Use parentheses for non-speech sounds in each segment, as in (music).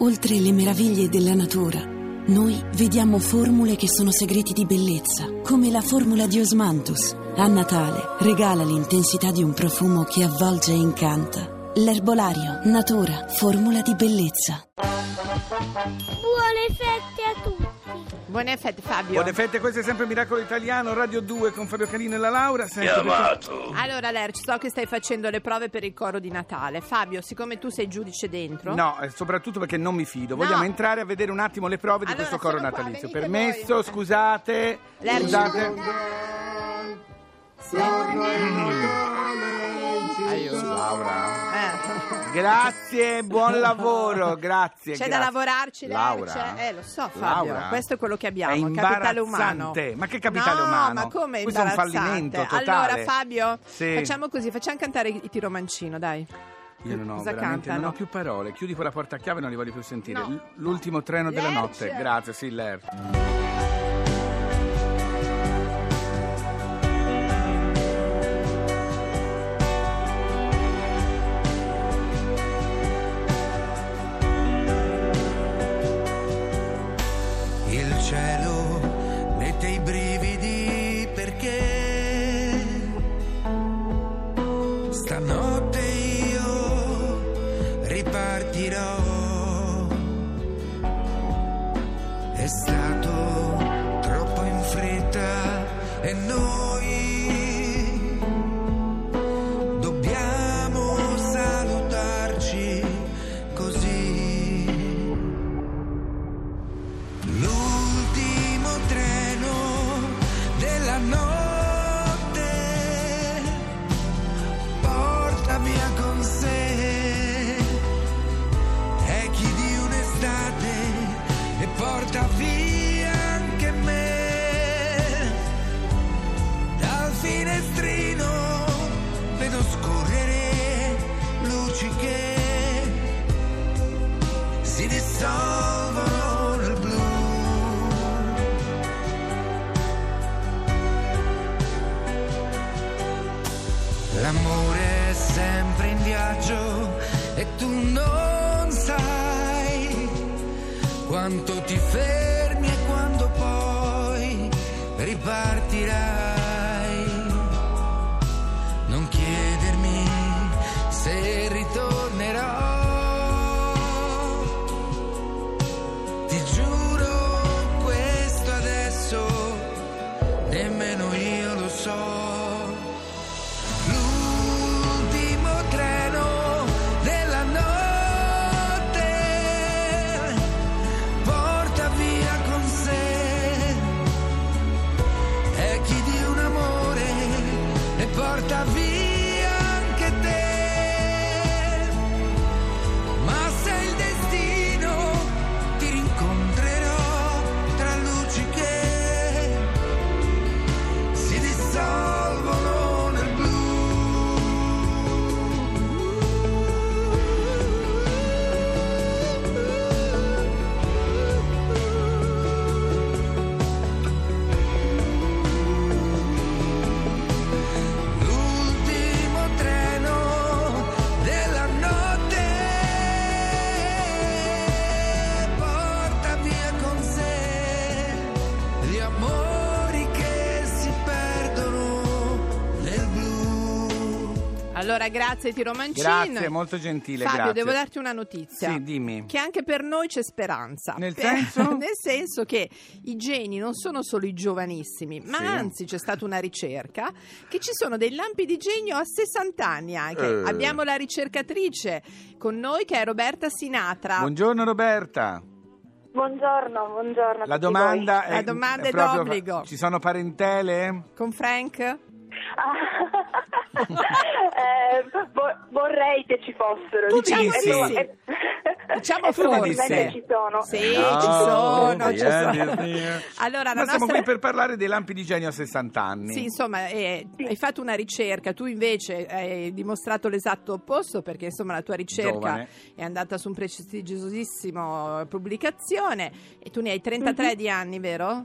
Oltre le meraviglie della natura, noi vediamo formule che sono segreti di bellezza, come la formula di Osmanthus. A Natale regala l'intensità di un profumo che avvolge e incanta. L'erbolario, natura, formula di bellezza. Buone fette Fabio. Buone fette, questo è sempre Miracolo Italiano, Radio 2 con Fabio Canino e la Laura. Perché- Chiamato. Allora Lerch, so che stai facendo le prove per il coro di Natale. Fabio, siccome tu sei giudice dentro... No, eh, soprattutto perché non mi fido. No. Vogliamo entrare a vedere un attimo le prove di Allora, questo coro qua, natalizio. venite Permesso, voi. scusate. Lerch. Scusate. Laura. Eh. Grazie, buon lavoro, grazie. C'è da grazie. lavorarci, Lerch. Laura. Eh, lo so Fabio, Laura. questo è quello che abbiamo, È capitale umano. Ma che capitale no, umano? ma come Questo è un imbarazzante? fallimento totale. Allora Fabio, Sì. facciamo così, facciamo cantare i tiromancino, dai. Io non ho, non ho più parole. Chiudi quella porta a chiave e non li voglio più sentire. No. L'ultimo treno della notte. Grazie, sì, Ler. it all. It's not L'amore è sempre in viaggio e tu non sai quanto ti fermi e quando poi ripartirai. Allora, grazie tiromancino. Grazie, molto gentile, Fabio, grazie. devo darti una notizia. Sì, dimmi. Che anche per noi c'è speranza. Nel Per- senso? (laughs) Nel senso che i geni non sono solo i giovanissimi, ma Sì. anzi c'è stata una ricerca che ci sono dei lampi di genio a 60 anni anche. Eh. Abbiamo la ricercatrice con noi che è Roberta Sinatra. Buongiorno Roberta. Buongiorno, buongiorno. La domanda è, La domanda è proprio- d'obbligo. Ci sono parentele? Con Frank? Ah. (laughs) Eh, vo- vorrei che ci fossero. Tu sì. (laughs) dici? E tu- Sì. Diciamo e probabilmente forse. ci sono. Sì, No, ci sono, ci yeah, sono. yeah. Allora, Ma siamo nostra... qui per parlare dei lampi di genio a 60 anni. Sì, insomma, eh, hai fatto una ricerca, tu invece hai dimostrato l'esatto opposto perché insomma la tua ricerca Giovane. è andata su un prestigiosissimo pubblicazione e tu ne hai 33 di anni, vero?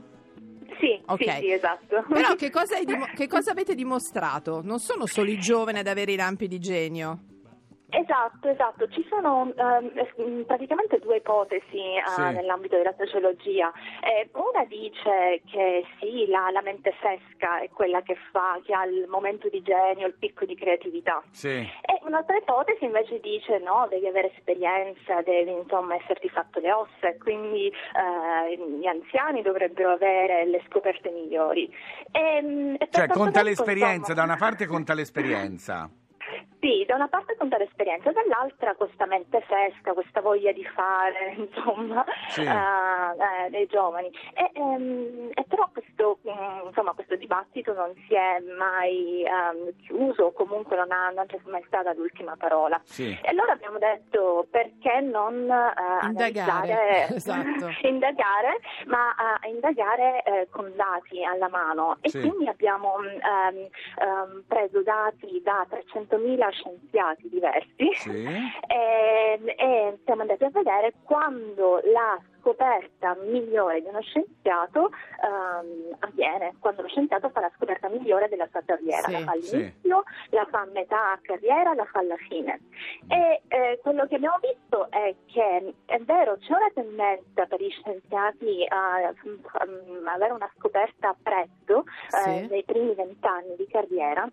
Sì, Ok. sì, sì, esatto. Però che cosa, hai (laughs) dimo- che cosa avete dimostrato? Non sono solo i giovani ad avere i lampi di genio. Esatto, esatto. Ci sono ehm, praticamente due ipotesi eh, Sì. nell'ambito della sociologia. Eh, una dice che sì, la, la mente fresca è quella che fa, che ha il momento di genio, il picco di creatività. Sì. E un'altra ipotesi invece dice no, devi avere esperienza, devi insomma esserti fatto le ossa e quindi eh, gli anziani dovrebbero avere le scoperte migliori. E, mm, e Cioè, conta tempo, l'esperienza, insomma, da una parte conta l'esperienza. Sì, da una parte conta l'esperienza, dall'altra questa mente fresca, questa voglia di fare, (laughs) insomma, Sì. eh, eh, dei giovani. E, ehm, e però questo, mm, insomma, questo dibattito non si è mai ehm, chiuso, o comunque non, ha, non c'è mai stata l'ultima parola. Sì. E allora abbiamo detto perché non eh, Indagare, analizzare- (laughs) esatto. (laughs) indagare, ma eh, indagare eh, con dati alla mano. E Sì. quindi abbiamo ehm, ehm, preso dati da 300.000 scienziati diversi Sì. (laughs) e, e siamo andati a vedere quando la scoperta migliore di uno scienziato ehm, avviene, quando lo scienziato fa la scoperta migliore della sua carriera, Sì. la fa Sì. all'inizio, la fa a metà carriera, la fa alla fine. E eh, quello che abbiamo visto è che è vero, c'è una tendenza per gli scienziati a, mm, avere una scoperta presto, eh, Sì. nei primi vent'anni di carriera,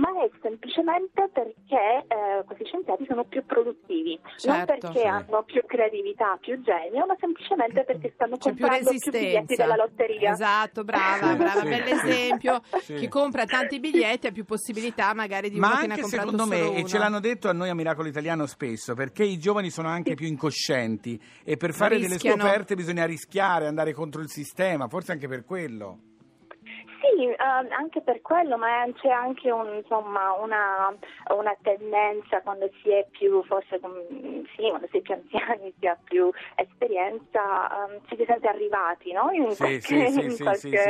ma è semplicemente perché eh, questi scienziati sono più produttivi, non Certo. perché Sì. hanno più creatività, più genio, ma semplicemente perché stanno C'è più comprando più, biglietti resistenza. della lotteria. Esatto, brava, brava, sì, bell'esempio. sì. Chi compra tanti biglietti ha più possibilità magari di Ma uno che ne ha anche comprato secondo solo me, e uno. ce l'hanno detto a noi a Miracolo Italiano spesso, perché i giovani sono anche più incoscienti e per fare delle Rischiano. scoperte bisogna rischiare, andare contro il sistema, forse anche per quello. Sì, ehm, anche per quello, ma c'è anche un, insomma, una, una tendenza quando si è più, forse sì, quando si è più anziani, si ha più esperienza, ehm, ci si sente arrivati, no? In Sì, qualche-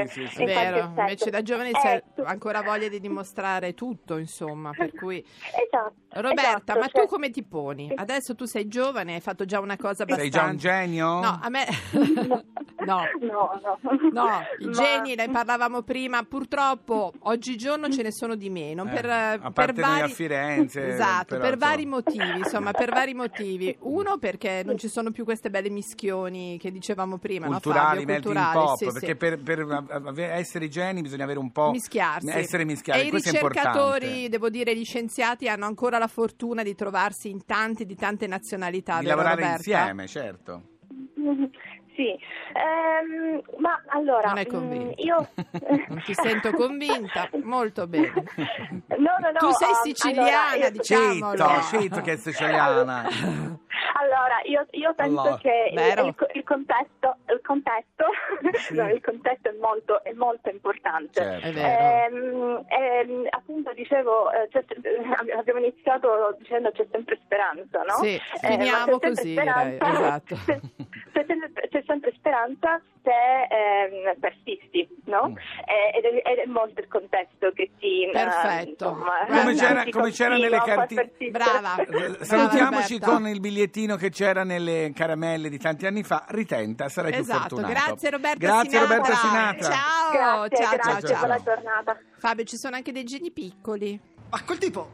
sì, sì, Vero, invece da giovani Eh, si ha tu- ancora voglia di dimostrare tutto, insomma, per cui... (laughs) Esatto. Roberta, esatto, ma cioè- tu come ti poni? Adesso tu sei giovane, hai fatto già una cosa Sei abbastanza... già un genio? No, a me... (laughs) (laughs) no. No, no. No, i Ma- geni, ne parlavamo prima, purtroppo oggigiorno ce ne sono di meno. Eh, per, a per parte a vari... Firenze, Esatto, però, per vari motivi, insomma, per vari motivi. Uno perché non ci sono più queste belle mischioni che dicevamo prima, no, culturali, Fabio? melting Culturali, pop, sì, sì. perché per, per ave- essere geni bisogna avere un po' mischiarsi. essere mischiati, e i questo è ricercatori, devo dire, gli scienziati hanno ancora la fortuna di trovarsi in tanti di tante nazionalità, Di lavorare Roberta? insieme, certo. (laughs) Sì, Ehm, ma allora Non è mm, convinta. io (laughs) Non ti sento convinta, molto bene. (laughs) No, no, no. Tu sei um, siciliana, allora, io- diciamolo. Scitto, scitto che è siciliana. (laughs) Allora, io, io penso Allora. che il, Vero. il- il contesto, il contesto, Sì. no, il contesto è molto, è molto importante. Certo. È vero. Ehm, ehm, appunto dicevo, eh, eh, abbiamo iniziato dicendo c'è sempre speranza, no? Sì, Eh, finiamo sempre così, direi, esatto. C'è, c'è sempre, c'è sempre speranza se ehm, persisti, no? Mm. Eh, ed, è, ed è molto il contesto che ti... eh, Perfetto. insomma, Come c'era- come c'era nelle a far carti- persistere. (laughs) Brava. Eh, Salutiamoci Roberta. con il bigliettino che c'era nelle caramelle di tanti anni fa. Ritenta, sarai più Esatto, fortunato. grazie Roberta Grazie Sinatra. Roberta Sinatra. Ciao, Grazie, ciao, grazie, ciao, buona ciao. giornata. Fabio, ci sono anche dei geni piccoli. Ma quel tipo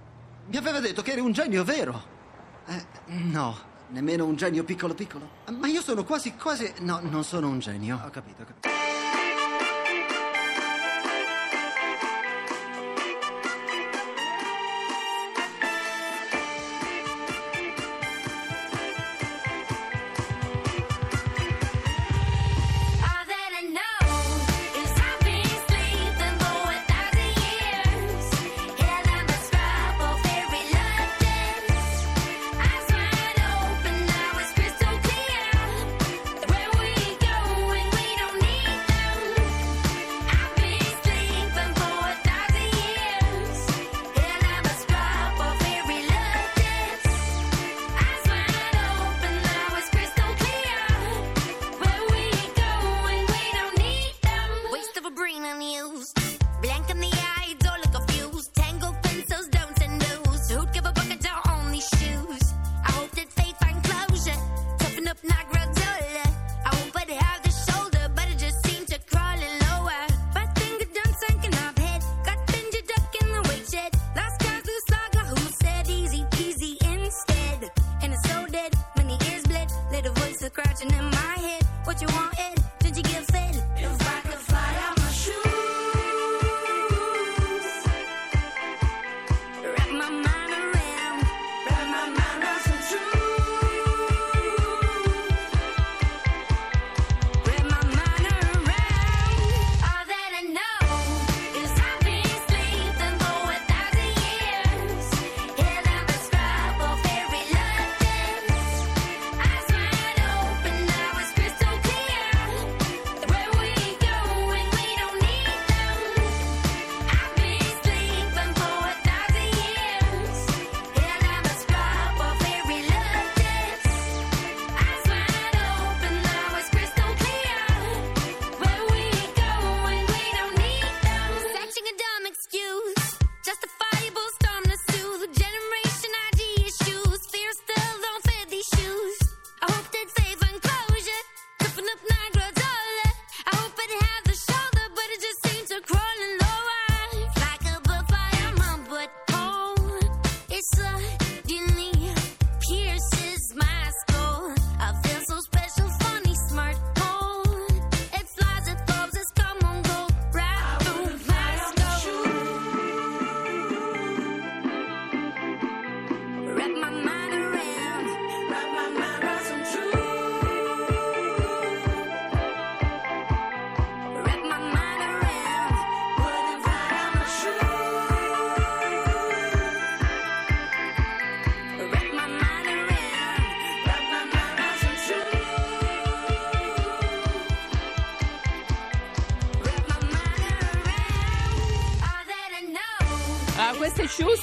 mi aveva detto che eri un genio vero. Eh, no, nemmeno un genio piccolo piccolo. Ma io sono quasi, quasi... No, non sono un genio. Ho capito, ho capito.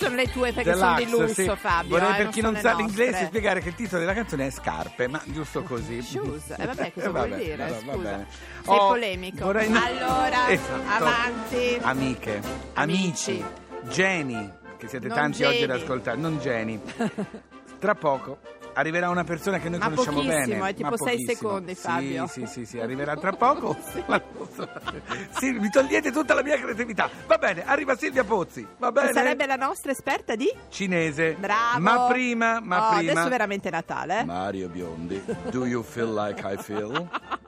sono le tue perché Deluxe, sono di lusso, sì. Fabio. Vorrei eh, per chi non sa nostre. l'inglese spiegare che il titolo della canzone è Scarpe, ma giusto così. Shoes, eh, vabbè, (laughs) eh, cosa eh, vabbè, vuol dire? No, Scusa, sei oh, polemico. Vorrei... Allora, esatto. avanti. Amiche, amici, geni, che siete non tanti Jenny. oggi ad ascoltare, non geni. (laughs) Tra poco arriverà una persona che noi ma conosciamo bene. È tipo ma tipo 6 secondi, Fabio. Sì, sì, sì, sì, (laughs) arriverà tra poco. sì. sì, mi togliete tutta la mia creatività. Va bene, arriva Silvia Pozzi. Va bene. Sarebbe la nostra esperta di cinese. Bravo. Ma prima, ma oh, prima. Adesso è veramente Natale. Eh. Mario Biondi. Do you feel like I feel? (laughs)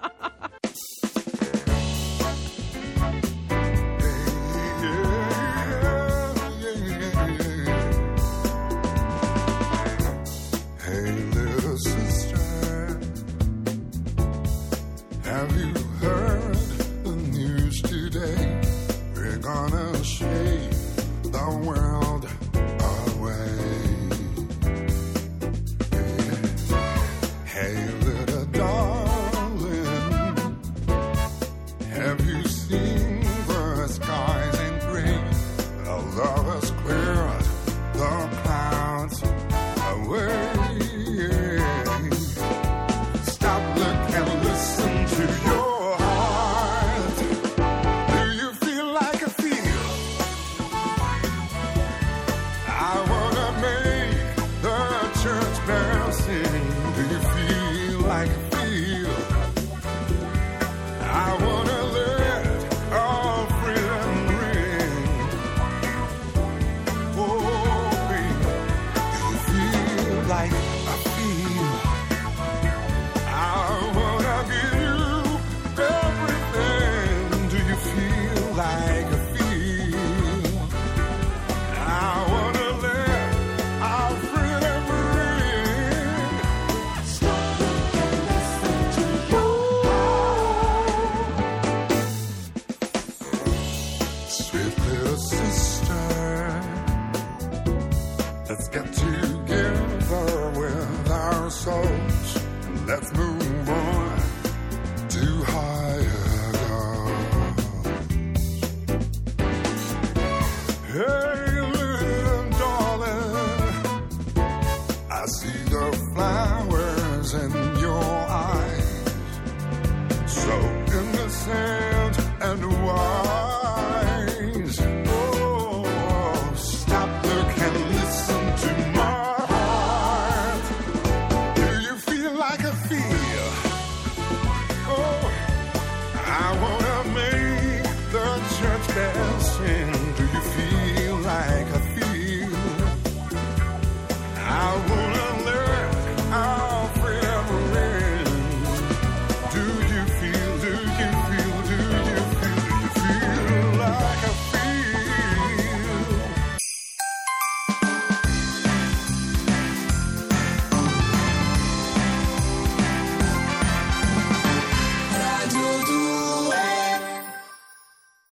sand and water.